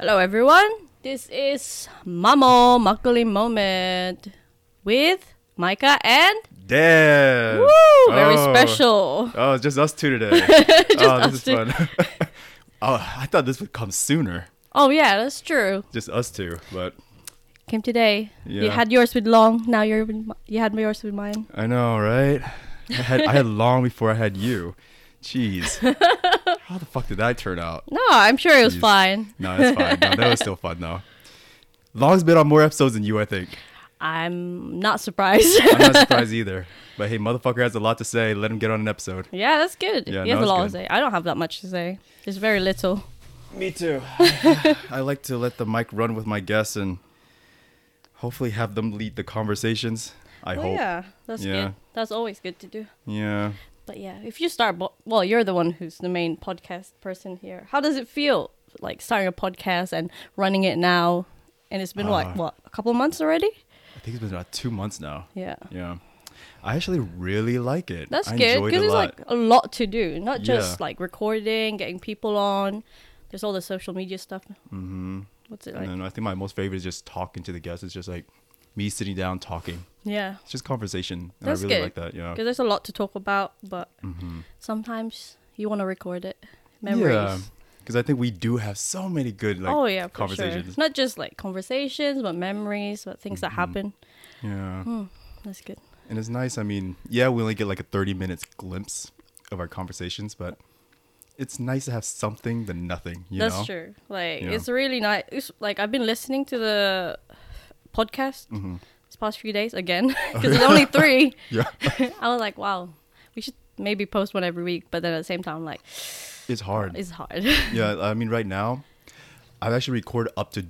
Hello, everyone. This is Mamo Makali Moment with Micah and Dan. Woo, very Oh. special. Oh, it's just us two today. oh, us this is two. fun. oh, I thought this would come sooner. Oh yeah, that's true. Just us two, but Came today. You had yours with Long. Now you're you had yours with mine. I know, right? I had I had long before I had you. Jeez. How the fuck did that turn out? No, I'm sure it was Jeez. fine. No, it's fine. No, that was still fun though. Long's been on more episodes than you, I think. I'm not surprised. I'm not surprised either. But hey, motherfucker has a lot to say. Let him get on an episode. yeah, that's good. Yeah, he has a it's lot to say. I don't have that much to say. There's very little. Me too. I like to let the mic run with my guests and hopefully have them lead the conversations. I Well, hope. yeah, that's Yeah. good. That's always good to do. Yeah. But yeah, if you start, bo- well, you're the one who's the main podcast person here. How does it feel, like starting a podcast and running it now? And it's been Uh, what, what, a couple months already? I think it's been about two months now. Yeah, Yeah. I actually really like it. that's I good because it a there's like a lot to do, not just Yeah. like recording, getting people on. There's all the social media stuff. mm-hmm. What's it And like? then I think my most favorite is just talking to the guests. It's just like me sitting down talking. Yeah, It's just conversation. And That's I really good. like that. Yeah. because there's a lot to talk about, but Mm-hmm. sometimes you want to record it. Memories. Yeah. Because I think we do have so many good like oh yeah, conversations. Sure. Not just like conversations, but memories, but things that Mhm. happen. Yeah. Hmm, that's good. And it's nice. I mean, yeah, we only get like a 30 minutes glimpse of our conversations, but it's nice to have something than nothing, you That's know? true. Like it's really nice. It's, like I've been listening to the podcast hmm this past few days again because there's only three. Yeah. I was like, wow, we should maybe post one every week. But then at the same time, I'm like, It's hard. it's hard. yeah, I mean, right now, I've actually recorded up to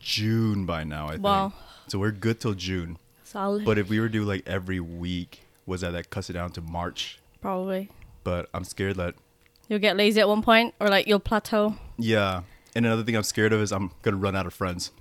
June by now, I think. So we're good till June. Solid. But if we were to do like every week, was that that cuts it down to March? Probably But I'm scared that, you'll get lazy at one point, or like you'll plateau. yeah. And another thing I'm scared of is I'm going to run out of friends.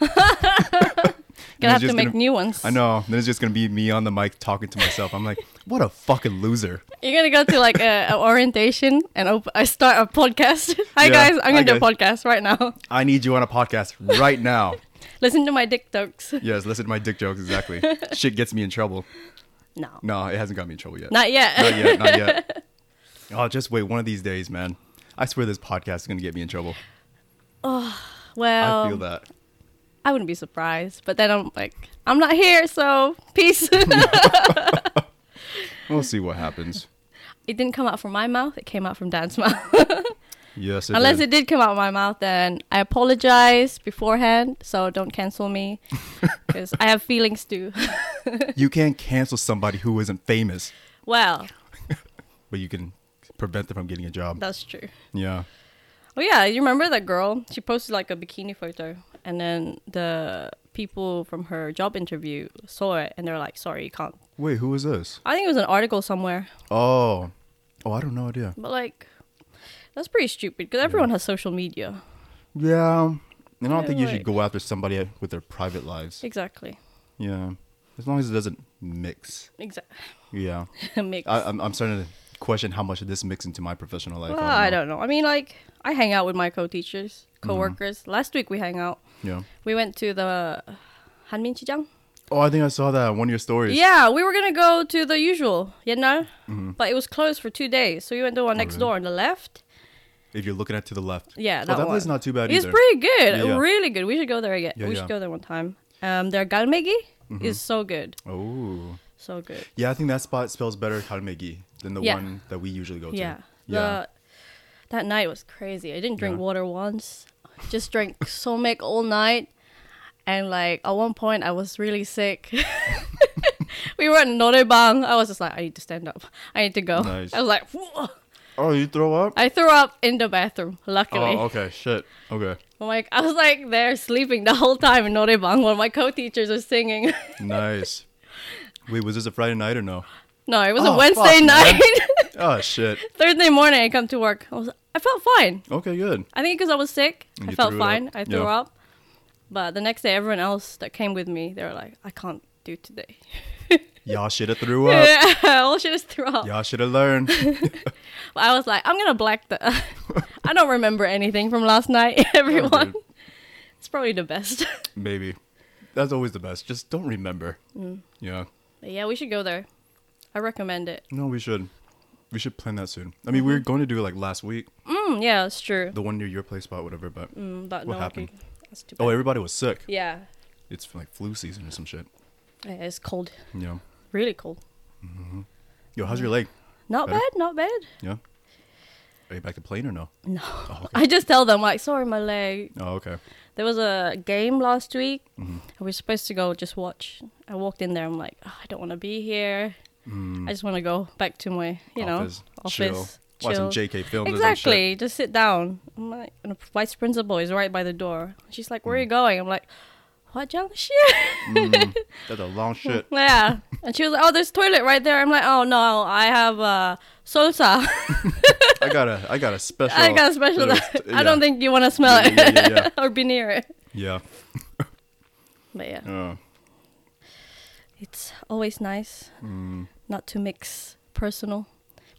Gonna have to make gonna- new ones. I know. Then it's just to be me on the mic talking to myself. I'm like, what a fucking loser. You're gonna go to like a, a orientation and op- I start a podcast. Hi Yeah. guys, I'm gonna do a podcast right now. I need you on a podcast right now. Listen to my dick jokes. yes, listen to my dick jokes. Exactly. Shit gets me in trouble. No, No, it hasn't got me in trouble yet. not yet. Not yet. Not yet. Oh, just wait. One of these days, man. I swear this podcast is gonna get me in trouble. Oh well, I feel that. I wouldn't be surprised. But then I'm like, I'm not here, so peace. We'll see what happens. it didn't come out from my mouth. It came out from Dan's mouth. Yes, it Unless did. it did come out of my mouth, then I apologize beforehand. So don't cancel me because I have feelings too. You can't cancel somebody who isn't famous, well, but you can prevent them from getting a job. that's true. Yeah. Oh yeah, you remember that girl? She posted like a bikini photo, and then the people from her job interview saw it, and they're like, "Sorry, you can't." Wait, who is this? I think it was an article somewhere, Oh. Oh, I don't know idea. but like, that's pretty stupid because everyone has social media. Yeah. And I don't Yeah, think you like- should go after somebody with their private lives. Exactly. Yeah. As long as it doesn't mix. Exactly. Yeah. Mix. I, I'm, I'm starting to question how much of this mix into my professional life. well, I don't know. I mean, like, I hang out with my co-teachers, mm-hmm. co-workers. Last week we hang out. Yeah. We went to the Hanmin Chijang. Oh, I think I saw that one of your stories. Yeah, we were gonna go to the usual, you know, but it was closed for two days. So we went to one next Mm-hmm. Oh, really? door on the left. If you're looking at to the left. Yeah, Oh, that, that one. place is not too bad It's either. pretty good, Yeah, yeah. really good. We should go there again. Yeah, we yeah. should go there one time. Um, their galmegi Mm-hmm. is so good, Oh. so good. Yeah, I think that spot spells better Kalmegi than the Yeah. one that we usually go to. Yeah, Yeah. The, that night was crazy. I didn't drink Yeah. water once. Just drank somek all night, and like at one point I was really sick. we were at Noraebang. I was just like, I need to stand up. I need to go. Nice. I was like, "Whoa." Oh, you throw up? I threw up in the bathroom. Luckily, Oh, okay. Shit. Okay. I'm like I was like there sleeping the whole time in Noraebang while my co-teachers are singing. Nice. Wait, was this a Friday night or no? no, it was Oh, a Wednesday fuck, night. Oh shit. Thursday morning, I come to work. I was, I felt fine. Okay, good. I think because I was sick, And I felt fine. I threw Yeah. up. But the next day, everyone else that came with me, they were like, I can't do today. Y'all should have threw up. Yeah, all should have threw up. Y'all should have learned. But I was like, I'm gonna black the. I don't remember anything from last night, everyone. dude. It's probably the best. Maybe. That's always the best. Just don't remember. Mm. Yeah. But yeah, we should go there. I recommend it. No, we should. We should plan that soon. I mean, we were going to do it like last week, Mm, yeah, that's true. the one near your place spot, whatever. But Mm, but What no, happened? okay. That's too bad. oh, everybody was sick. yeah. It's like flu season or some shit. yeah, it's cold. Yeah. Really cold. Yo, how's your leg? Not Better? bad, not bad. Yeah. Are you back to playing or no? No. Oh. I just tell them like, sorry, my leg. Oh, okay. There was a game last week. Mhm. We were supposed to go just watch. I walked in there. I'm like, "Oh, I don't want to be here. Mm. I just want to go back to my, you Office, know, office. chill. Watch some chill. JK films. Exactly. Just sit down. I'm like, and the vice principal is right by the door. She's like, "Where are you going?" I'm like, "What junction?" Mm, that's a long shit. yeah. And she was like, "Oh, there's toilet right there." I'm like, "Oh no, I have uh, salsa. I got a, I got a special. I got a special. that- st- I don't think you want to smell Yeah, it yeah, yeah, yeah. or be near it." Yeah. But yeah, Uh, it's always nice mm, not to mix personal,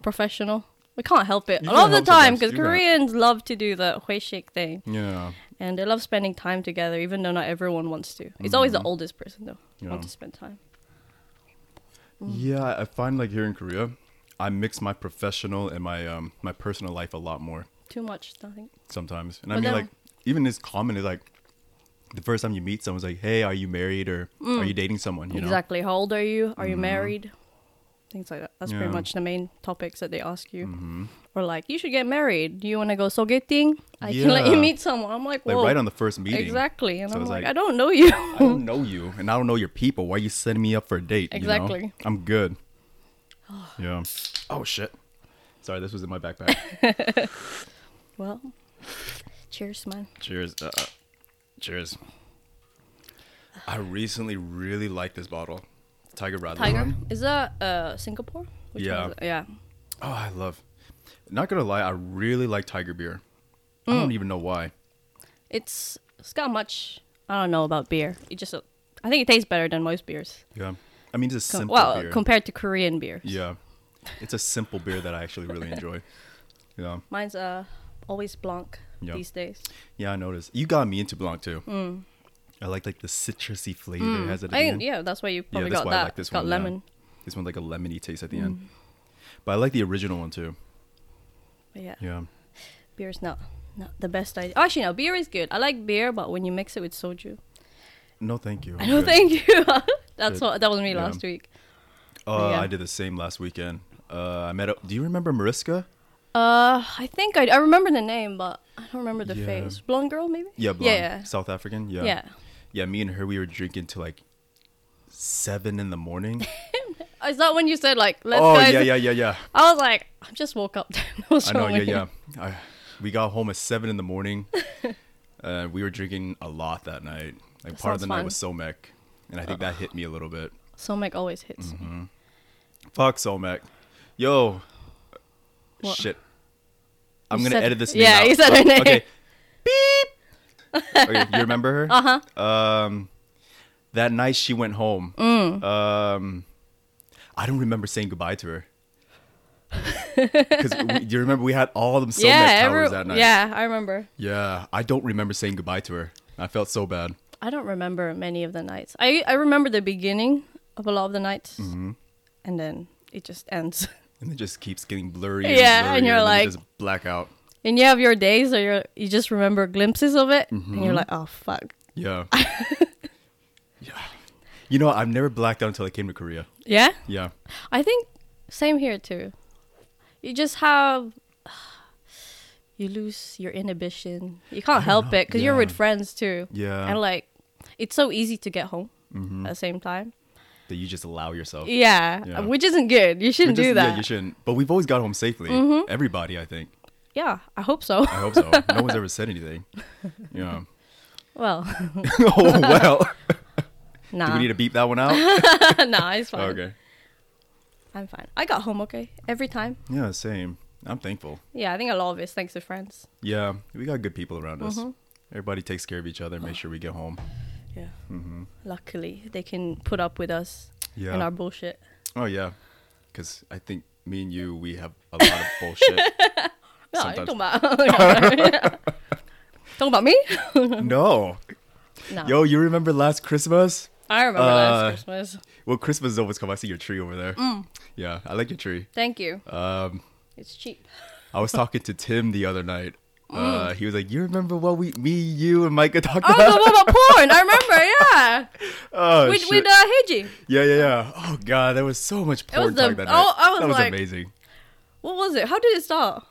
professional. We can't help it You a lot of the time because can't. Koreans love to do the huishik thing. yeah. and they love spending time together, even though not everyone wants to. It's always the Mhm. oldest person though Yeah. wants to spend time. Yeah, I find like here in Korea, I mix my professional and my um my personal life a lot more Too much, I think. sometimes. And I mean then- like even as common as like the first time you meet someone's like, "Hey, are you married or are you dating someone?" You know. Mm. exactly. How old are you? Are you Mhm. married? Things like that. That's pretty much the main topics that they ask you. hmm Or like, you should get married. Do you want to go sogeting? I can let you meet someone. I'm like, Like right on the first meeting. Exactly. And So I'm like, like- I don't know you. I don't know you, and I don't know your people. Why are you setting me up for a date? you know? Exactly. I'm good. yeah. Oh shit. Sorry, this was in my backpack. well, cheers, man. cheers. Uh, uh, cheers. I recently really liked this bottle, Tiger Radler. Tiger. Is that uh Singapore? Which Yeah. One? Yeah. Oh, I love. Not gonna lie, I really like Tiger beer. I Mm. don't even know why. It's it's got much. I don't know about beer. It just. uh, I think it tastes better than most beers. Yeah. I mean, it's a Com- simple well, beer. compared to Korean beers. yeah. It's a simple beer that I actually really enjoy. Yeah. Mine's uh always blanc Yeah. these days. Yeah, I noticed. You got me into Blanc too. I like like the citrusy flavor it has Mm. I yeah, that's why you probably that's got why I that. like this it's got one, yeah. lemon. This one's like a lemony taste at the Mm. end. But I like the original one too. But yeah, Yeah. Beer is not not the best idea. Actually, no, beer is good. I like beer, but when you mix it with soju, No, thank you. I good. think you. that's Good. what that was me Yeah. last week. Uh, Yeah. I did the same last weekend. Uh, I met. A, do you remember Mariska? Uh, I think I, I remember the name, but I don't remember the Yeah. face. Blonde girl, maybe. Yeah, blonde, Yeah. South African. Yeah. Yeah. Yeah, me and her, we were drinking till like seven in the morning. Is that when you said like, let's oh guys? yeah, yeah, yeah, yeah. I was like, I just woke up. I know. Yeah, yeah. I, we got home at seven in the morning. uh, we were drinking a lot that night. Like That part of the night fun. was Somek, and I think that hit me a little bit. Somek always hits. Mm-hmm. Fuck Somek. Yo. What? Shit. I'm You gonna said- edit this name yeah, out. you said her name. Okay. Beep. okay, you remember her? Uh huh. Um, that night she went home. Mm. Um, I don't remember saying goodbye to her. Because do you remember we had all them Somek yeah, towers every- that night? yeah, I remember. Yeah, I don't remember saying goodbye to her. I felt so bad. I don't remember many of the nights. I I remember the beginning of a lot of the nights, Mm-hmm. and then it just ends. And it just keeps getting blurry. Yeah, and, and you're then like- just black out. and you have your days, or you you just remember glimpses of it, and Mm-hmm. you're like, oh fuck. Yeah. yeah. You know, I've never blacked out until I came to Korea. Yeah, Yeah. I think same here too. You just have. You lose your inhibition. You can't help know, it because you're with friends too. Yeah. And like, it's so easy to get home Mhm. at the same time. That you just allow yourself. Yeah, Yeah. which isn't good. You shouldn't do that. Yeah, you shouldn't. But we've always got home safely. Mhm. Everybody, I think. Yeah, I hope so. I hope so. no one's ever said anything. Yeah. well, oh well. nah, Do we need to beep that one out? nah, it's fine. okay. I'm fine. I got home okay every time. Yeah, same. I'm thankful. Yeah, I think a lot of it's thanks to friends. Yeah, we got good people around us. Mhm. Everybody takes care of each other. Make sure we get home. Yeah. hmm Luckily, they can put up with us Yeah. and our bullshit. oh yeah. Because I think me and you, we have a lot of bullshit. No, talking about talking about me. no, No. Yo, you remember last Christmas? I remember Uh, last Christmas. Well, Christmas is always come. I see your tree over there. Mm. Yeah, I like your tree. Thank you. Um, It's cheap. I was talking to Tim the other night. Uh, he was like, "You remember what we, me, you, and Micah talked Oh, about?" the one about porn. I remember. Yeah. oh, with shit. with uh, Heiji. yeah, yeah, yeah. Oh god, there was so much was porn the- talk that oh. I was that was like- amazing. What was it? How did it start?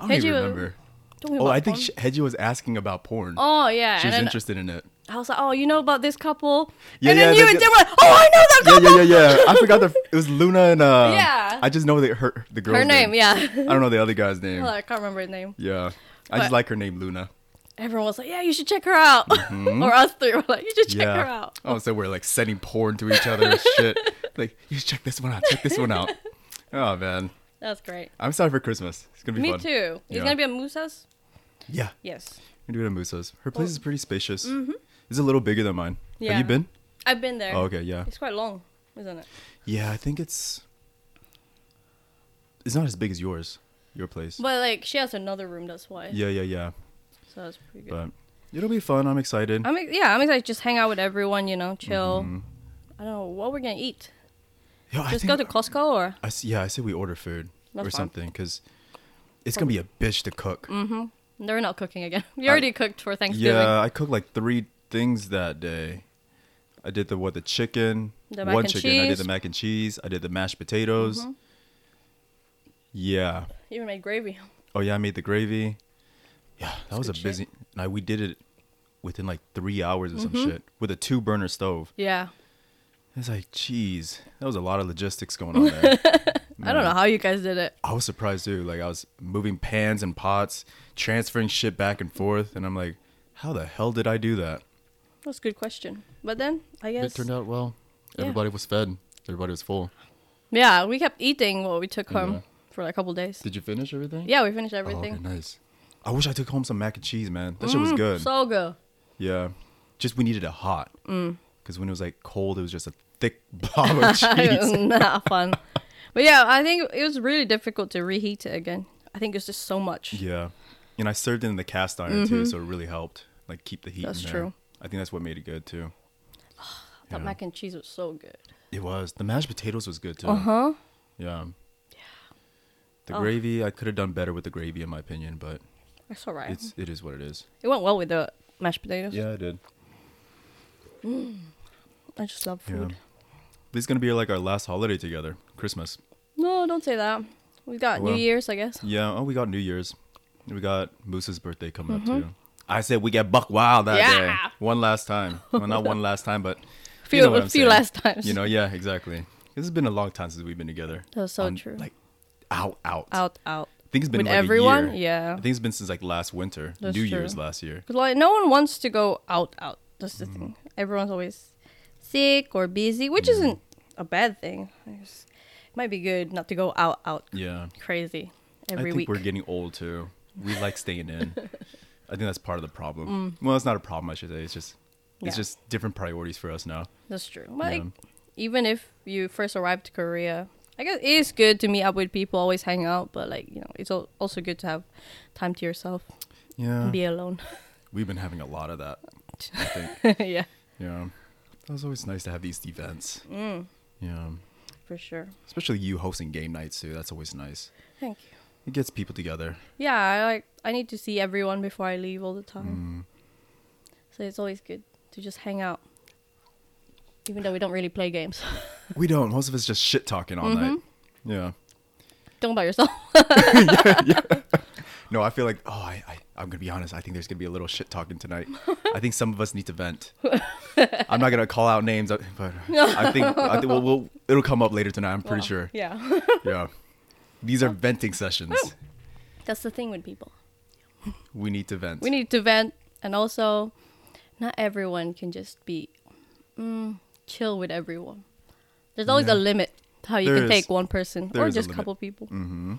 I don't even was- remember. Talking Oh, about I think porn? Sh- Hedgie was asking about porn. Oh yeah. she and then interested in it. I was like, oh, you know about this couple? Yeah, and then yeah, you the- and Tim were like, oh, I know that Yeah, couple. yeah, yeah, yeah. I forgot the. It was Luna and uh. Yeah. I just know that her the girl's Her name, yeah. I don't know the other guy's name. Well, I can't remember his name. Yeah, I just like her name Luna. Everyone was like, yeah, you should check her out. or us three were like, you should check Mm-hmm. yeah. her out. Oh, so we're like sending porn to each other and shit. Like, you should check this one out. Check this one out. Oh man, That's great. I'm excited for Christmas. It's gonna be fun. Me fun. too. It's Yeah. gonna be at Musa's. Yeah, Yes. We're gonna do it at Musa's. Her place is pretty spacious. Mm-hmm. It's a little bigger than mine. Yeah. Have you been? I've been there. Oh, okay, yeah. It's quite long, isn't it? Yeah, I think it's. It's not as big as yours, your place. But like, she has another room. That's why. Yeah, yeah, yeah. So that's pretty good. But it'll be fun. I'm excited. I'm yeah, I'm excited. Just hang out with everyone. You know, chill. Mhm. I don't know what we're gonna eat. Yo, Just go to Costco or I s- yeah, I say we order food That's or something because it's gonna be a bitch to cook. Mm-hmm. they're not cooking again. We I- already cooked for Thanksgiving. Yeah, I cooked like three things that day. I did the what the chicken, The mac one and chicken. I did the mac and cheese. I did the mashed potatoes. Mhm. Yeah. Even made gravy. Oh yeah, I made the gravy. Yeah, that That's was a good shit. busy. Like we did it within like three hours or some Mhm. shit with a two burner stove. Yeah. It's like, geez, that was a lot of logistics going on there. I don't know how you guys did it. I was surprised too. Like I was moving pans and pots, transferring shit back and forth, and I'm like, how the hell did I do that? That's a good question. But then I guess It turned out well. Yeah. Everybody was fed. Everybody was full. yeah, we kept eating what we took home Yeah. For like a couple days. Did you finish everything? Yeah, we finished Oh, everything. okay, nice. I wish I took home some mac and cheese, man. That shit was Mm, good. So good. yeah. Just we needed it hot. Mm. Because when it was like cold, it was just a thick blob of cheese. Not fun. But yeah, I think it was really difficult to reheat it again. I think it's just so much. yeah. And I served it in the cast iron too, so it really helped. Like keep the heat Mm-hmm. That's in there. true. I think that's what made it good too. That Yeah. mac and cheese was so good. It was. The mashed potatoes was good too. Uh huh. Yeah. The Oh. gravy, I could have done better with the gravy in my opinion, but That's alright. it's it is what it is. It went well with the mashed potatoes. Yeah, it did. I just love Yeah. food. This is gonna be like our last holiday together, Christmas. No, don't say that. We got Oh, New. Year's, I guess. Yeah. Oh, we got New Year's. We got Musa's birthday coming up too. I said we get buck wild that day. Mm-hmm. One last time. Well, not one last time, but Few, you know a few saying. last times. You know, yeah, exactly. This has been a long time since we've been together. That's so On, true. Like, out, out. out, out. I think it's been With like everyone, A year. yeah. I think it's been since like last winter, That's New true. Year's last year. Because like no one wants to go out, out. That's the Mm-hmm. thing. Everyone's always sick or busy, which Mm-hmm. isn't a bad thing. It might be good not to go out, out Yeah. crazy every I think week. we're getting old too. We like staying in. I think that's part of the problem. Mm. Well, it's not a problem, I should say. It's just it's Yeah. just different priorities for us now. That's true. Like Yeah. even if you first arrived to Korea, I guess it is good to meet up with people, always hang out. But like you know, it's also good to have time to yourself Yeah. and be alone. We've been having a lot of that. I think. yeah, Yeah. It was always nice to have these events. mm, Yeah. for sure. Especially you hosting game nights too. That's always nice. Thank you. It gets people together. Yeah, I like. I need to see everyone before I leave all the time. Mm. So it's always good to just hang out. Even though we don't really play games. We don't. Most of us just shit talking all night. Mm-hmm. Yeah. don't by yourself. No, I feel like oh, I, I I'm gonna be honest. I think there's gonna be a little shit talking tonight. I think some of us need to vent. I'm not gonna call out names, but I think I think we'll, we'll it'll come up later tonight. I'm pretty sure. Yeah. Yeah. These are venting sessions. That's the thing with people. We need to vent. We need to vent, and also, not everyone can just be mm, chill with everyone. There's always Yeah. a limit to how you There can is. take one person There or just a couple people. Mm-hmm.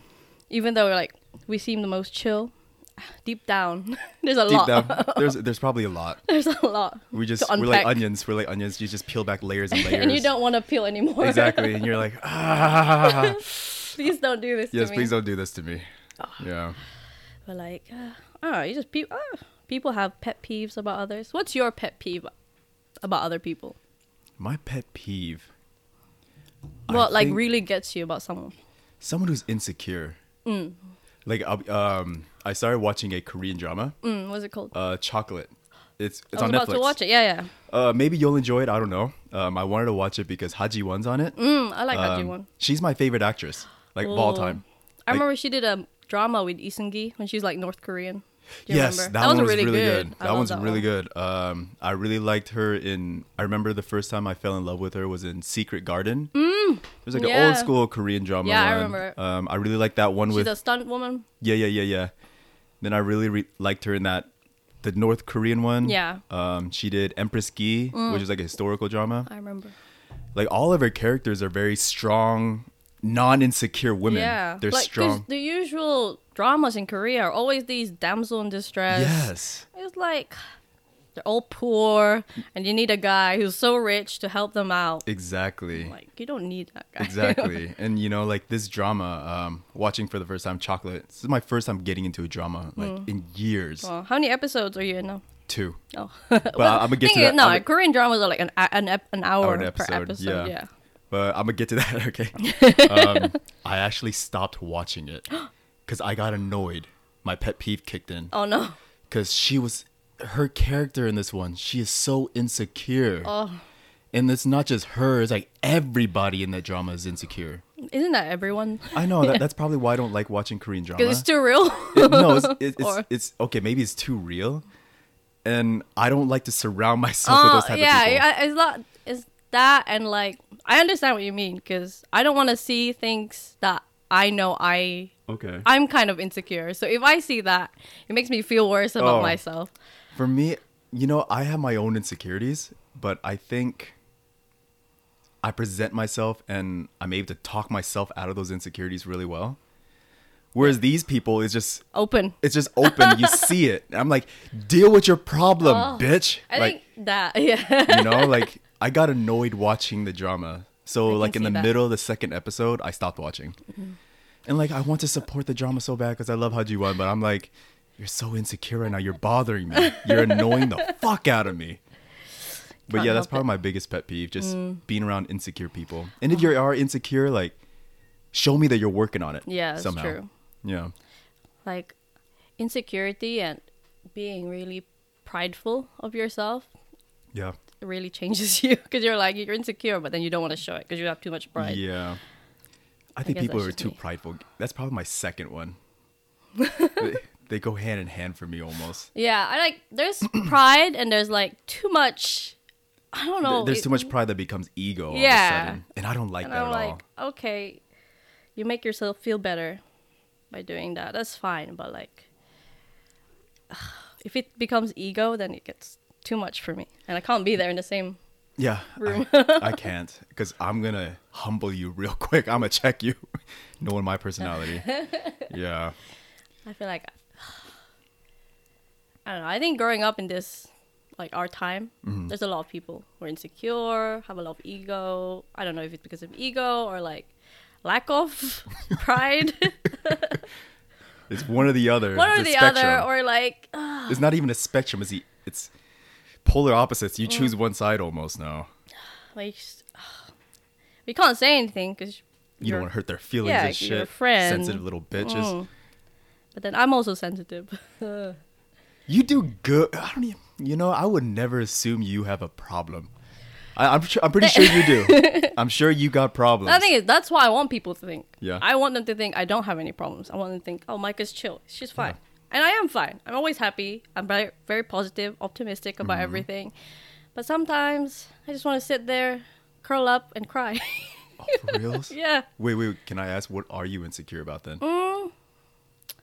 Even though like we seem the most chill, deep down there's a Deep lot. down, there's there's probably a lot. there's a lot. We just we're like onions. We're like onions. You just peel back layers and layers. and you don't want to peel anymore. exactly, and you're like, ah. please don't do this yes, to me. Please don't do this to me. Yeah. But like, uh, oh, you just peel, uh, people have pet peeves about others. What's your pet peeve about other people? My pet peeve. I What like really gets you about someone? someone who's insecure. Mm. Like um, I started watching a Korean drama, Mm, what's it called? uh, Chocolate. It's it's I was on about Netflix. to watch it. Yeah, yeah. Uh, maybe you'll enjoy it. I don't know. Um, I wanted to watch it because Ha Ji-won's on it. Mm, I like Um, one. She's my favorite actress, like of all time. I like- remember she did a drama with Lee Seung-gi when she was like North Korean. Do you yes, remember? that, one was was really, really good. good. That love one's that really one. good. Um, I really liked her in. I remember the first time I fell in love with her was in Secret Garden. Mm, it was like an old school Korean drama. Yeah, I one. remember. Um, I really liked that one She's with. a stunt woman. Yeah, yeah, yeah, yeah. Then I really re- liked her in that, the North Korean one. Yeah. Mm. Um, she did Empress Gi, which is like a historical drama. I remember. Like all of her characters are very strong, non-insecure women. Yeah, they're like strong. The usual dramas in Korea are always these damsel in distress. Yes. It's like they're all poor, and you need a guy who's so rich to help them out. Exactly. Like you don't need that guy. exactly and you know like this drama um watching for the first time chocolate this is my first time getting into a drama like Mm. in years well, how many episodes are you in now? two Oh, but i'm gonna get to that No, I'm, Korean dramas are like an an, an hour, per episode, episode. yeah. Yeah. But i'm gonna get to that okay um i actually stopped watching it because i got annoyed my pet peeve kicked in Oh no. because she was her character in this one she is so insecure Oh, and it's not just her it's like everybody in that drama is insecure isn't that everyone? i know that, that's probably why i don't like watching korean drama Because it's too real. It- no, it's, it, it's, it's okay. Maybe it's too real, and I don't like to surround myself with Oh those type yeah, of people. I- it's not. It's that and like I understand what you mean because I don't want to see things that I know I okay. I'm kind of insecure. So if I see that, it makes me feel worse about Oh. myself. For me, you know, I have my own insecurities, but I think I present myself and I'm able to talk myself out of those insecurities really well. Whereas these people is just Open. it's just open. you see it. I'm like, deal with your problem, oh. bitch. I like think that yeah. you know, like I got annoyed watching the drama. So like in the that. middle of the second episode, I stopped watching. Mm-hmm. And like I want to support the drama so bad because I love Ha Ji-won, but I'm like, you're so insecure right now. You're bothering me. You're annoying the fuck out of me. But Can't yeah, that's probably it. my biggest pet peeve, just mm. being around insecure people. And if you are insecure, like show me that you're working on it. Yeah, that's somehow. true. Yeah. like insecurity and being really prideful of yourself Yeah. Really changes you because you're like you're insecure, but then you don't want to show it because you have too much pride. Yeah. I think guess people are too me. prideful. That's probably my second one. they, they go hand in hand for me almost. Yeah, I like there's pride and there's like too much. I don't know. There's too much pride that becomes ego all of a Yeah. sudden. And I don't like and that I'm at all. okay, you make yourself feel better by doing that. That's fine, but like, if it becomes ego, then it gets too much for me, and I can't be there in the same. Yeah, room. I, I can't because I'm gonna humble you real quick. I'm gonna check you, knowing my personality. yeah, I feel like I don't know. I think growing up in this like our time, Mm-hmm. there's a lot of people who are insecure, have a lot of ego. I don't know if it's because of ego or like lack of pride, it's one or the other. one or the other, or like uh, it's not even a spectrum. It's the, it's polar opposites. You choose one side almost now. like we can't say anything because You don't want to hurt their feelings yeah, and shit. friend. Sensitive little bitches. Mm. But then I'm also sensitive. You do good. I don't even. You know, I would never assume you have a problem. I, I'm sure. I'm pretty sure you do. I'm sure you got problems. the thing is, that's why I want people to think. Yeah. I want them to think I don't have any problems. I want them to think, oh, Micah's chill. She's fine. And I am fine. I'm always happy. I'm very, very positive, optimistic about Mm-hmm. everything. But sometimes I just want to sit there, curl up, and cry. oh, for reals? yeah. Wait, wait. Can I ask what are you insecure about then? Mm,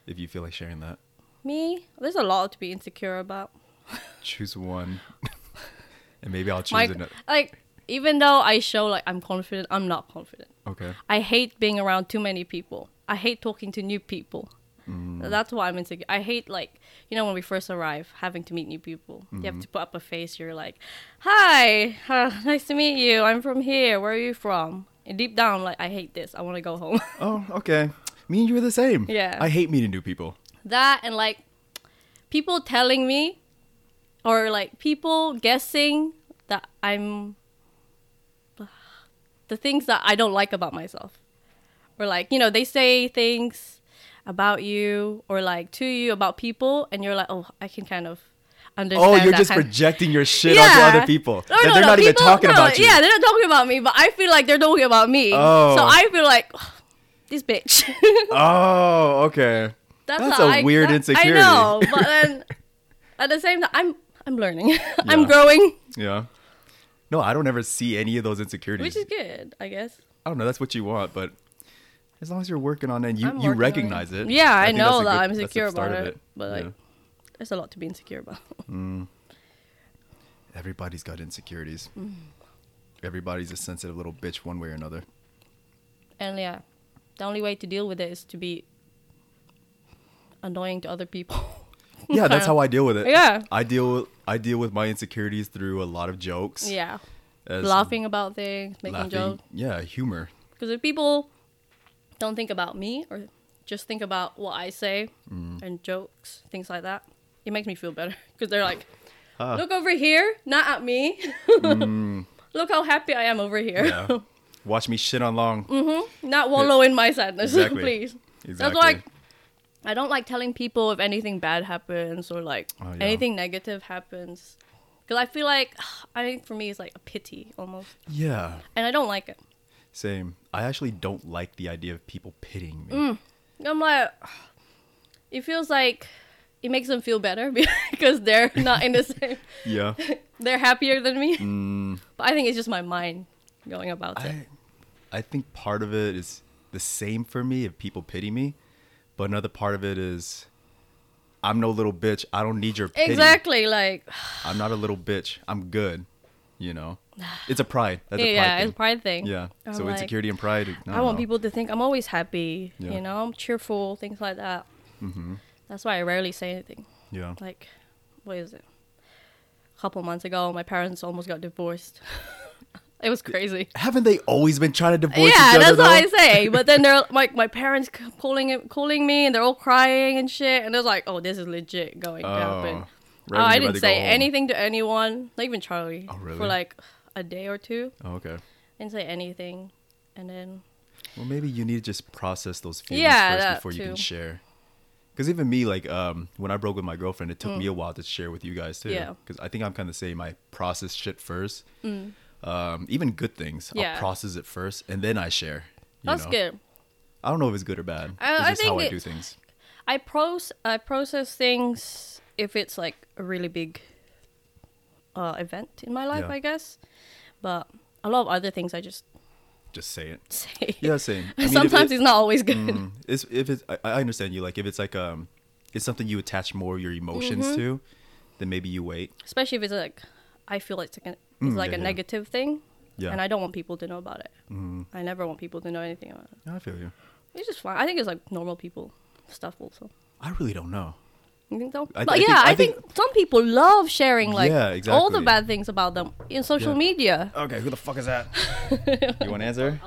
If you feel like sharing that, me? There's a lot to be insecure about. choose one, and maybe I'll choose Like, another. like, even though I show like I'm confident, I'm not confident. Okay. I hate being around too many people. I hate talking to new people. Mm. That's why I'm insecure. I hate like you know when we first arrive, having to meet new people. You Mm-hmm. have to put up a face. You're like, "Hi, uh, nice to meet you. I'm from here. Where are you from?" And deep down, like, I hate this. I want to go home. Oh, okay. Me and you are the same. Yeah. I hate meeting new people. that and like people telling me or like people guessing that I'm the things that I don't like about myself. Or like, you know, they say things about you or like to you about people and you're like, "Oh, I can kind of understand Oh, you're just projecting your shit onto other people. No, no, they're no, not even talking about you. Yeah, they're not talking about me, but I feel like they're talking about me. Oh. So I feel like oh, this bitch. Oh, okay. That's, That's a I- weird that- insecurity. I know, but then at the same time, I'm I'm learning. I'm growing, Yeah. No, I don't ever see any of those insecurities. which is good, I guess. I don't know. That's what you want, but as long as you're working on it and you, I'm you recognize it. it. Yeah, I think know that good- I'm insecure about of it, but, like, Yeah. There's a lot to be insecure about. Everybody's got insecurities. Mm. Everybody's a sensitive little bitch one way or another. And yeah, the only way to deal with it is to be annoying to other people. Yeah, that's how I deal with it. Yeah. I deal with, I deal with my insecurities through a lot of jokes. yeah, laughing about things, making laughing- jokes. Yeah, humor. Because if people don't think about me or just think about what I say Mm. and jokes, things like that, it makes me feel better. Because they're like, Ah. look over here, not at me. look how happy I am over here. Mm. Yeah. Watch me shit on long. not wallow in my sadness, Exactly. please. Exactly. That's why I don't like telling people if anything bad happens or like Oh, yeah. anything negative happens. Because I feel like, I think for me, it's like a pity almost. Yeah. And I don't like it. Same. I actually don't like the idea of people pitying me. Mm. I'm like, it feels like it makes them feel better because they're not in the same. Yeah. They're happier than me. Mm, But I think it's just my mind going about it. I I think part of it is the same for me if people pity me, but another part of it is I'm no little bitch. I don't need your pity. Exactly, like I'm not a little bitch. I'm good. You know, it's a pride. That's a pride yeah, thing. it's a pride thing. Yeah. I'm so like- insecurity and pride. no, I want no. people to think I'm always happy. Yeah. You know, I'm cheerful, things like that. Mm-hmm. That's why I rarely say anything. Yeah. Like, what is it? A couple months ago, my parents almost got divorced. it was crazy. Haven't they always been trying to divorce yeah, each other? that's what I say. But then they're like, my parents calling it, calling me, and they're all crying and shit. And they're like, "Oh, this is legit going to happen." Oh, Oh, right when I didn't say anything to anyone, not even Charlie, Oh, really? for like a day or two. Oh, okay. Didn't say anything, and then Well, maybe you need to just process those feelings Yeah, first before you can too. share. Because even me, like, um, when I broke with my girlfriend, it took me a while to share with you guys too. Mm. Yeah. Because I think I'm kind of the same. I process shit first. Um, even good things, Mm. Yeah. I'll process it first and then I share. you that's know? good. I don't know if it's good or bad. I- it's I just how I it- do things. I pros I process things if it's like a really big uh, event in my life, Yeah. I guess. But a lot of other things I just Just say it. say. Yeah, same. I mean, Sometimes it- it's not always good. Mm, it's, if it's, I, I understand you. Like, if it's like um, it's something you attach more of your emotions Mm-hmm. to, then maybe you wait. Especially if it's like I feel it's like a, it's Mm, like yeah, a yeah. negative thing, Yeah. and I don't want people to know about it. Mm, I never want people to know anything about it. I feel you. It's just fine. I think it's like normal people stuff also. I really don't know. You think so? I- but I think- yeah, I I think, some people love sharing like Yeah, all the bad things about them in social Yeah. media. Okay, who the fuck is that? you want to answer?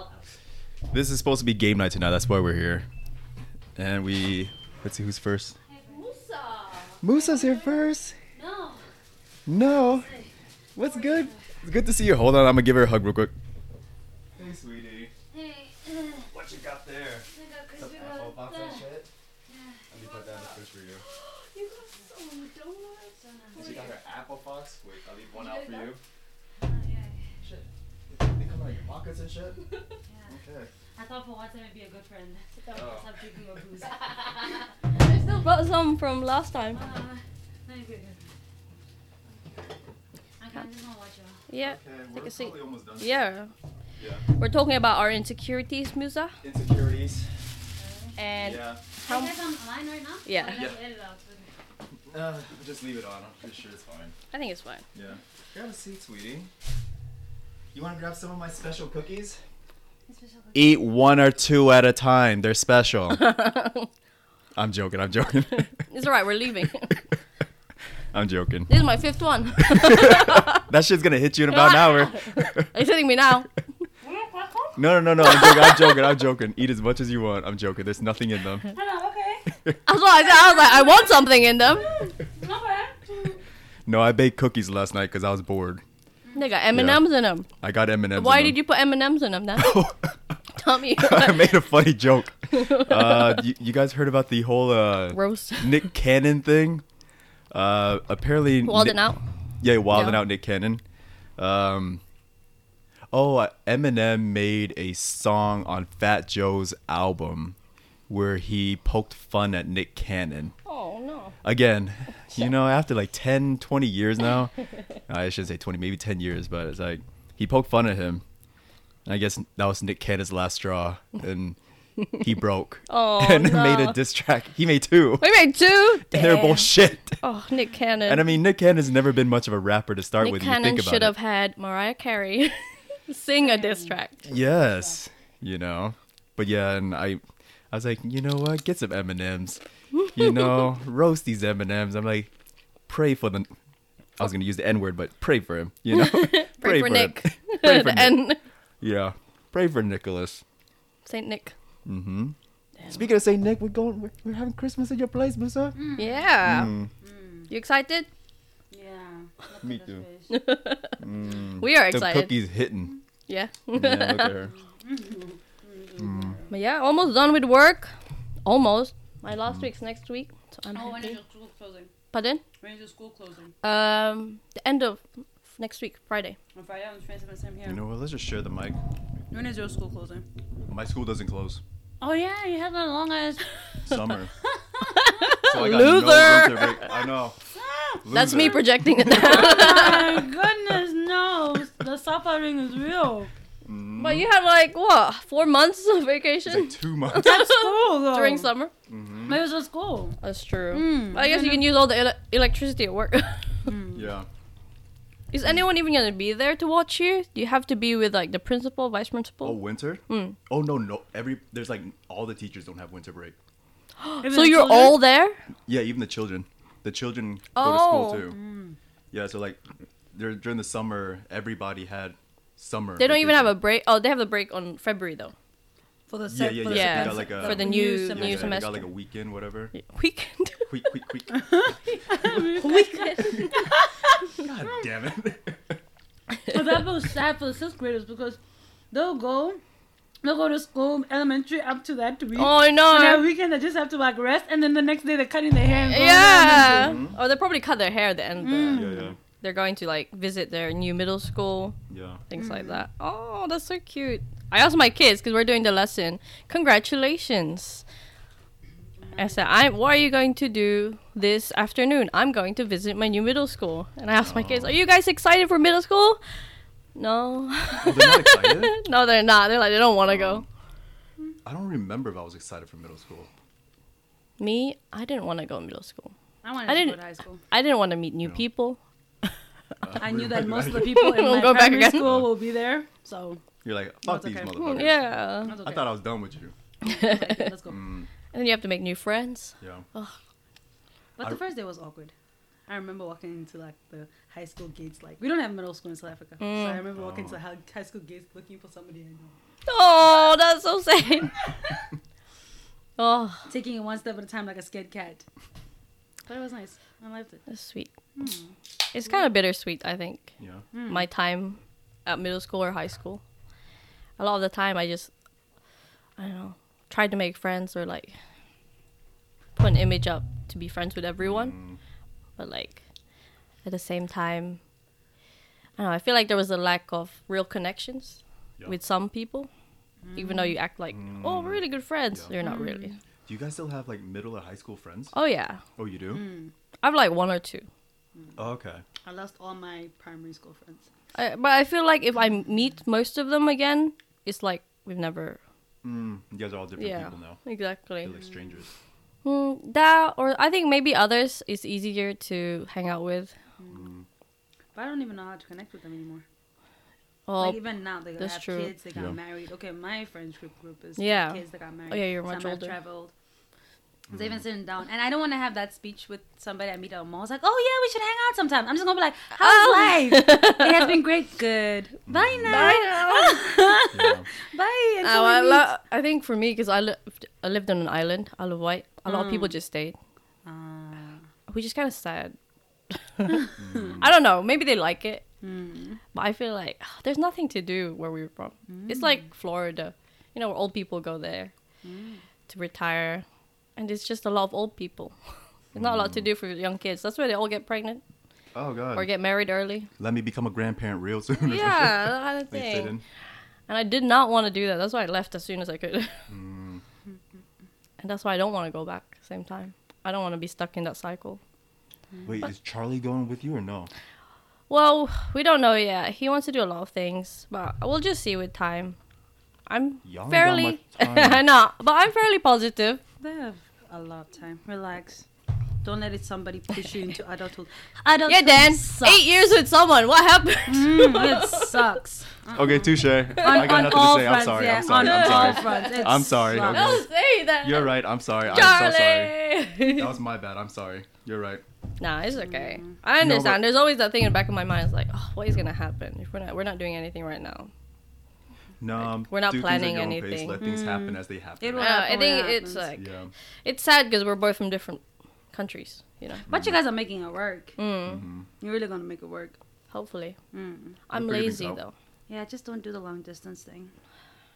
This is supposed to be game night tonight. That's why we're here. And we let's see who's first. Musa! Musa's here first. No! No. What's good? It's good to see you. Hold on, I'm gonna give her a hug real quick. Hey, sweetie. Hey, What you got there? I got crispy donuts. shit. Let me put that in the fridge for you. You got some donuts. She got her apple fox. Wait, I'll leave one out for you. Oh, yeah. Shit. They come out of your pockets and shit. Yeah. Okay. I thought for once I might be a good friend. Oh. Stop drinking your booze. I still brought some from last time. Uh, no, you're good. I kind just want to watch you. Yeah. Okay, Take we're a seat. probably almost done. Yeah. Yeah. We're talking about our insecurities, Musa. Insecurities. And Yeah. how Are you guys online right now? Yeah. Or you have Yeah. Edit out. Uh, just leave it on. I'm pretty sure it's fine. I think it's fine. Yeah. Grab a seat, sweetie. You want to grab some of my special cookies? It's special cookie. Eat one or two at a time. They're special. I'm joking. I'm joking. It's alright, we're leaving. I'm joking. this is my fifth one. That shit's gonna hit you in about an hour. it's hitting me now. No, no, no, no. I'm joking. I'm joking. I'm joking. Eat as much as you want. I'm joking. There's nothing in them. Hello, okay. That's what I said. I was like, I want something in them. No, I baked cookies last night because I was bored. They got M and M's in them. I got M and M's. Why did you put M and M's in them? Then tell me. I made a funny joke. Uh, you, you guys heard about the whole uh, Roast. Nick Cannon thing? Uh, apparently, Wilding Nick- out. Yeah, wilding Yeah. out Nick Cannon. Um, oh, uh, Eminem made a song on Fat Joe's album where he poked fun at Nick Cannon. Oh no. Again, you know, after like 10, 20 years now, I shouldn't say 20, maybe 10 years, but it's like he poked fun at him. And I guess that was Nick Cannon's last straw, and he broke. Oh, and made a diss track. He made two. We made two. And they're both shit. Oh, Nick Cannon. And I mean, Nick Cannon's never been much of a rapper to start Nick with. You Cannon think about should it. have had Mariah Carey sing a diss track. Yes, you know. But yeah, and I, I was like, you know what? Get some M and M's. You know, roast these M and M's. I'm like, pray for the. I was gonna use the N word, but pray for him. You know, Pray, for him. Nick. Pray for the Nick. N. Yeah, pray for Nicholas. Saint Nick. Mm-hmm. Speaking of Saint Nick, we're going. We're, we're having Christmas at your place, Musa. Yeah. Mm, You excited? Yeah. Me too. mm. We are excited. The excited. cookies hitting. Yeah. Yeah, look at her. But yeah, almost done with work. Almost. My last week's next week. So I'm Oh, when is your school closing? Pardon? When is your school closing? Um, the end of next week, Friday. On Friday, on the 27th, same here. You know what? Let's just share the mic. When is your school closing? My school doesn't close. Oh yeah, you have that long ass. Summer. so I got Loser. No. I know. That's me projecting it now. oh my goodness, no! The suffering is real. Mm. but you had like what? Four months of vacation like two months. That's school though. during summer. hmm Maybe it's at school. That's true. Mm, I guess you can use all the ele- electricity at work. Yeah. Is anyone even gonna be there to watch you? Do you have to be with like the principal, vice principal? Oh, winter? Mm. Oh no, no. Every there's like all the teachers don't have winter break. So you're children? all there? Yeah, even the children. The children go Oh. to school too. Yeah, so like, there during the summer, everybody had summer. They don't even have a break. Oh, they have the break on February though. for the Yeah, se- yeah, for yeah. the Yeah, They like a for the new new yeah, semester. new yeah, semester. got like a weekend, whatever. Weekend. Quick, quick, quick. Weekend. God damn it. but that feels sad for the sixth graders because they'll go, they'll go to school, elementary up to that week. Oh no! And that weekend they just have to like rest, and then the next day they're cutting their hair. And going to Yeah. elementary. Oh, they probably cut their hair then. but Mm. yeah, yeah, They're going to like visit their new middle school, yeah. things like Mm. that. Oh, that's so cute. I asked my kids because we're doing the lesson. Congratulations. I said, I, what are you going to do this afternoon? I'm going to visit my new middle school. And I asked my kids, are you guys excited for middle school? No. Oh, they're not no, they're not. They're like, they don't want to go. I don't remember if I was excited for middle school. Me, I didn't want to go to middle school. I wanted I to didn't- go to high school. I didn't want to meet new No. people. I knew that most of the people in We'll my go back primary again. school will be there, so You're like, fuck That's these okay. motherfuckers. Yeah. that's okay. I thought I was done with you. Let's go. Mm, And then you have to make new friends. yeah. But I- the first day was awkward. I remember walking into like the high school gates. Like we don't have middle school in South Africa, so I Mm. remember walking Oh. to high, high school gates looking for somebody I know, Oh, that's so sad. oh, taking it one step at a time like a scared cat. But it was nice. I liked it. that's sweet. Hmm. It's kind of bittersweet, I think. Yeah. Hmm. My time at middle school or high school. A lot of the time, I just, I don't know, tried to make friends or like put an image up to be friends with everyone. Mm, But like, at the same time, I don't know. I feel like there was a lack of real connections Yeah. with some people, even though you act like, oh, we're really good friends. Yeah. You're not really. Do you guys still have like middle or high school friends? Oh yeah, Oh, you do? Hmm. I have like one or two. Oh, okay. I lost all my primary school friends. I, but I feel like if I meet most of them again, it's like we've never. Mm, you guys are all different yeah, people now. exactly. Feel like strangers. Mm, that or I think maybe others is easier to hang out with. Mm, But I don't even know how to connect with them anymore. Well, like even now, they that's have true. kids. They got Yeah. married. Okay, my friends group group is Yeah. kids that got married. Oh, yeah, you're Some much have older. Traveled. So even sitting down, and I don't want to have that speech with somebody I meet at a mall. It's like, oh yeah, we should hang out sometime. I'm just gonna be like, how's Oh. life? it has been great. Good. Bye now. yeah. Bye. Until Oh, we I, lo- I think for me, because I lived, I lived on an island, Isle of Wight. A lot of people Mm. just stayed, Ah. which is kind of sad. I don't know. Maybe they like it, but I feel like ah, there's nothing to do where we're from. It's like Florida, you know, where old people go there to retire, and it's just a lot of old people. There's not a lot to do for young kids. That's why they all get pregnant Oh god. or get married early. Let me become a grandparent real soon. Yeah, that kind of Like thing. And I did not want to do that. That's why I left as soon as I could. Mm. and that's why I don't want to go back same time. I don't want to be stuck in that cycle. Wait, is Charlie going with you or no? Well, we don't know yet. He wants to do a lot of things, but we'll just see with time. I'm Y'all fairly, much. I know, but I'm fairly positive. They have a lot of time. Relax. Don't let it somebody push you into adulthood. Adulthood Yeah, Dan, sucks. eight years with someone. What happened? Mm, it sucks. Okay, touche. I got nothing to say. fronts, I'm sorry. yeah. I'm sorry. On I'm all sorry. fronts. it I'm sorry, sucks. okay. Don't say that. You're right. I'm sorry. I'm so sorry. That was my bad. I'm sorry. You're right. nah, it's okay. Mm. I understand. but- There's always that thing in the back of my mind. It's like, oh, what is gonna happen if we're not we're not doing anything right now? No, um, we're not do things at planning your own pace, anything. Let things happen as they happen. It will I happen when think it it's like yeah. it's sad because we're both from different countries. You know. But you guys are making it work. Mm, Mm-hmm. You're really gonna make it work. hopefully. Mm. I'm figure lazy out. though. Yeah, just don't do the long distance thing.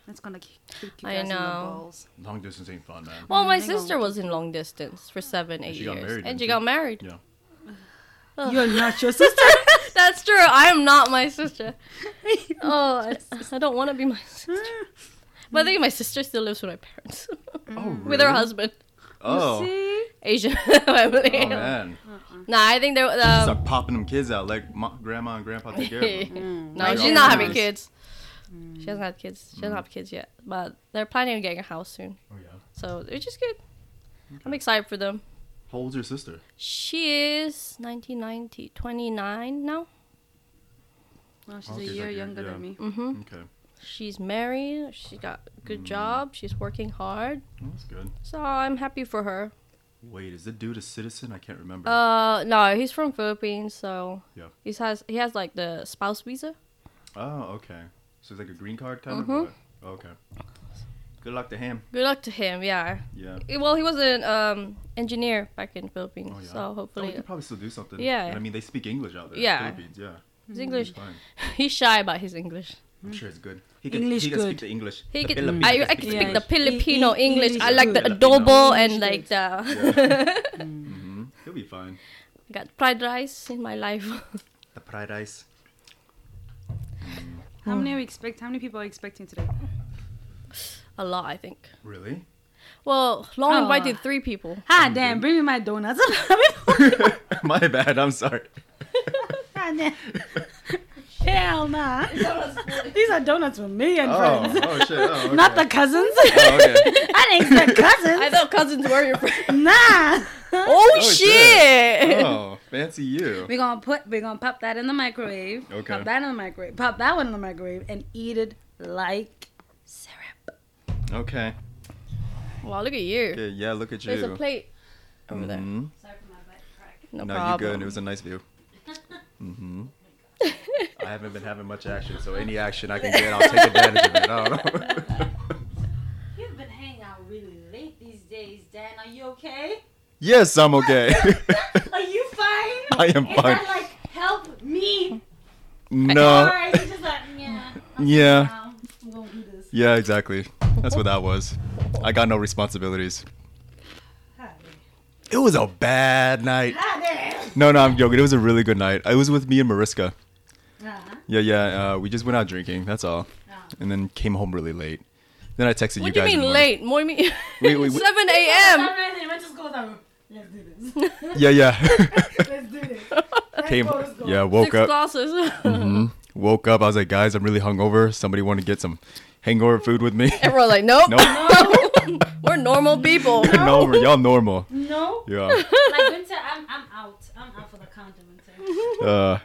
That's gonna keep keep you I guys in the balls. Long distance ain't fun, man. Well, my sister was in long distance for seven, eight she got years, married, and didn't she she? got married. Yeah. You're not your sister. That's true. I am not my sister. Oh, I, I don't want to be my sister. But I think my sister still lives with my parents, Oh, with her really? husband, Oh. See? Asian family. Oh man. Nah, I think they. Um, Start popping them kids out like mo- grandma and grandpa take care of them. Mm. no, Like she's not having boys. kids. She hasn't had kids. She doesn't have kids yet, but they're planning on getting a house soon. Oh yeah. So it's just good. I'm excited for them. How old's your sister? She is 1990, 29 now. Well, she's Okay, a year younger yeah. than me. hmm Okay. She's married. She got a good job. She's working hard. That's good. So I'm happy for her. Wait, is the dude a citizen? I can't remember. Uh, no, he's from Philippines, so Yeah. he has he has like the spouse visa. oh, okay. So it's like a green card kind Mhm. of. or what? Oh, okay. Good luck to him. Good luck to him. Yeah. Yeah. Well, he was an um engineer back in Philippines, Oh yeah. so Oh, he hopefully could probably still do something. Yeah. And I mean, they speak English out there. Yeah. Philippines, yeah. his English. It's. He's shy about his English. I'm sure it's good. He can, English he can good. speak the English. He the could. Filipino I, can I can the speak the Filipino E- e- English. I like the adobo English and like the. hmm He'll be fine. got fried rice in my life. The fried rice. How many are we expect? How many people are expecting today? A lot, I think. Really? Well, Long Oh. invited three people. Ah, damn! Bring me my donuts. My bad. I'm sorry. ah, damn. Hell nah. These are donuts for me and Oh, friends. oh shit. Oh, okay. Not the cousins. Oh, okay. I didn't expect cousins. I thought cousins were your friends. Nah. Oh, Oh, shit! Oh, fancy you. We're gonna put we're gonna pop that in the microwave. Okay. Pop that in the microwave. Pop that one in the microwave and eat it like syrup. Okay. Wow, look at you. Yeah, yeah look at you. There's a plate over there. Mhm. Sorry for my butt crack. No, No, you problem. good. It was a nice view. Mm-hmm. I haven't been having much action, so any action I can get, I'll take advantage of it. I don't know. You've been hanging out really late these days, Dan. Are you okay? yes, I'm okay. Are you fine? I am Is fine. that like help me? no. Alright, just like yeah. okay, Yeah. now I'm gonna do this. Yeah, exactly. That's what that was. I got no responsibilities. It was a bad night. No, no, I'm joking. It was a really good night. I was with me and Mariska. Uh-huh. Yeah, yeah. Uh, we just went out drinking. That's all. Uh-huh. And then came home really late. Then I texted you guys. What do you guys. in mean morning. late? More you mean Wait, wait, wait. 7 a.m. Let's just go down. Let's do this. Yeah, yeah. Let's do this. Let's Came. go, let's go. Yeah, woke Six up. glasses. hmm Woke up. I was like, guys, I'm really hungover. Somebody want to get some hangover food with me? Everyone's like, nope. Nope. No. We're normal people. no, y'all normal. No. Yeah. Like Winter, I'm I'm out. I'm out for the count of Winter. Uh,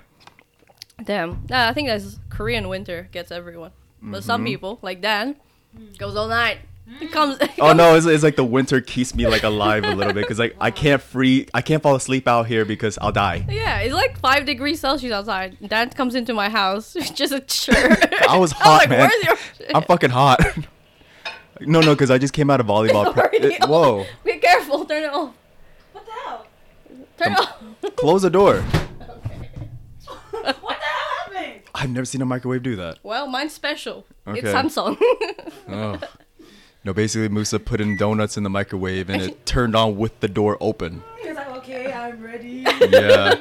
Damn. Nah, I think that's Korean winter gets everyone. But some Mhm. people, like Dan, goes all night. He comes. oh no, it's, it's like the winter keeps me like alive a little bit because like I can't free, I can't fall asleep out here because I'll die. Yeah, it's like five degrees Celsius outside. Dan comes into my house, It's just a shirt. I was hot, like, man. Where's your shit? I'm fucking hot. no, no, because I just came out of volleyball. pra- it- whoa. Be careful. Turn it off. What the hell? Turn um, it off. Close the door. what the? I've never seen a microwave do that. Well, mine's special. It's Samsung. Oh. No, basically Musa put in donuts in the microwave and it turned on with the door open. He's like, okay, I'm ready. Yeah.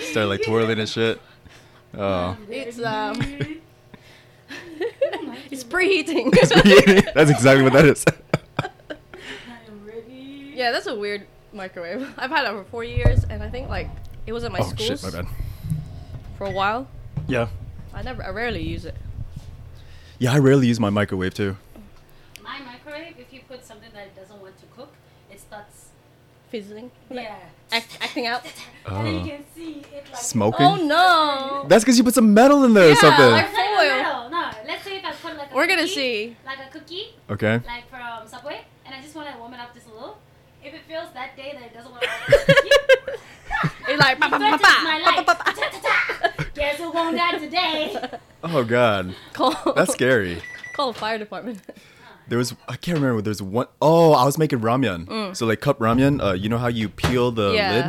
Started like twirling and shit. Oh. it's um, it's preheating. That's exactly what that is. I'm ready. yeah, that's a weird microwave. I've had it for four years, and I think like it was at my school. oh schools shit, my bad. for a while. Yeah. I never, I rarely use it. Yeah, I rarely use my microwave too. My microwave, if you put something that it doesn't want to cook, it starts. Fizzling, Yeah. Act, acting out. And then you Oh. can see it like Smoking? Oh no! That's because you put some metal in there or something. like- It's Foil. metal. No, let's say if I put like a We're gonna see. like a cookie, okay. like from Subway, and I just want to warm it up just a little. If it feels that day that it doesn't want to warm up the cookie, It's like it pa pa pa threatens pa my pa life. pa pa. Ta-ta-ta. Guess who won that today? Oh god. Call. That's scary. Call the fire department. There was I can't remember. There's one oh I was making ramyun. So like cup ramyun. Uh, you know how you peel the Mm. Yeah. lid,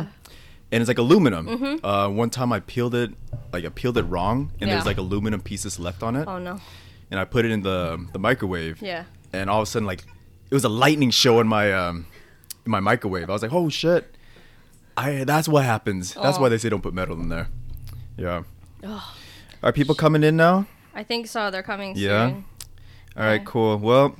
and it's like aluminum. Uh, one time I peeled it like I peeled it wrong, and there's like aluminum pieces left on it, Oh no. and I put it in the the microwave. Yeah. And all of a sudden like it was a lightning show in my um in my microwave. I was like oh shit. I that's what happens. That's Oh. why they say don't put metal in there. Yeah. Oh, Are people coming in now? I think so. They're coming Yeah. soon. All right, cool. Well,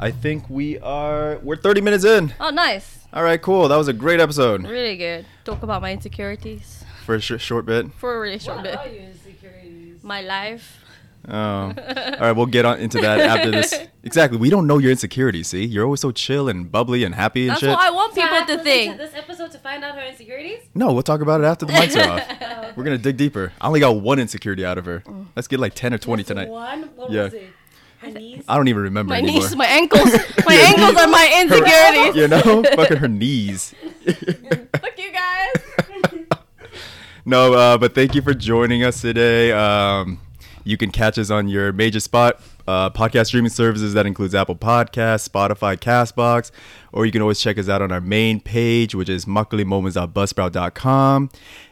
I think we are we're 30 minutes in. Oh, nice. All right, cool. That was a great episode Really good. Talk about my insecurities for a sh- short bit. for a really short What bit. are your insecurities? My life. Oh, all right. We'll get on into that after this. Exactly. We don't know your insecurities. See, you're always so chill and bubbly and happy and That's shit. what I want So I people have to listen think. this episode to find out her insecurities. no, we'll talk about it after the mics are off. Oh, we're gonna dig deeper. I only got one insecurity out of her. Oh. Let's get like 10 or 20 Just tonight. One? What Yeah. was it? Her knees? I don't even remember My anymore. knees, my ankles. My ankles are my insecurities. you know, fucking her knees. Fuck you guys. No, uh, but thank you for joining us today. Um, you can catch us on your major spot uh, podcast streaming services that includes Apple Podcasts, Spotify, Castbox, or you can always check us out on our main page, which is mucklymoments.buzzsprout.com.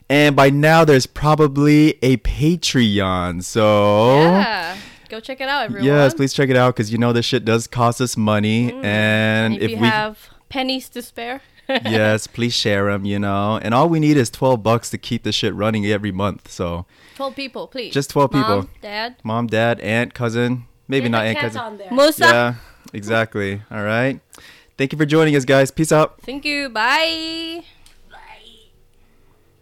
And by now, there's probably a Patreon. So Yeah. Go check it out, everyone. yes, please check it out because you know this shit does cost us money, mm. and And if, if you we have pennies to spare. yes, please share them. You know, and all we need is twelve bucks to keep the shit running every month. So. 12 people, please. Just 12 people. Mom, Dad. mom, dad, aunt, cousin, maybe not aunt, cousin. on there. Musa. Yeah, exactly. All right. Thank you for joining us, guys. Peace out. Thank you. Bye.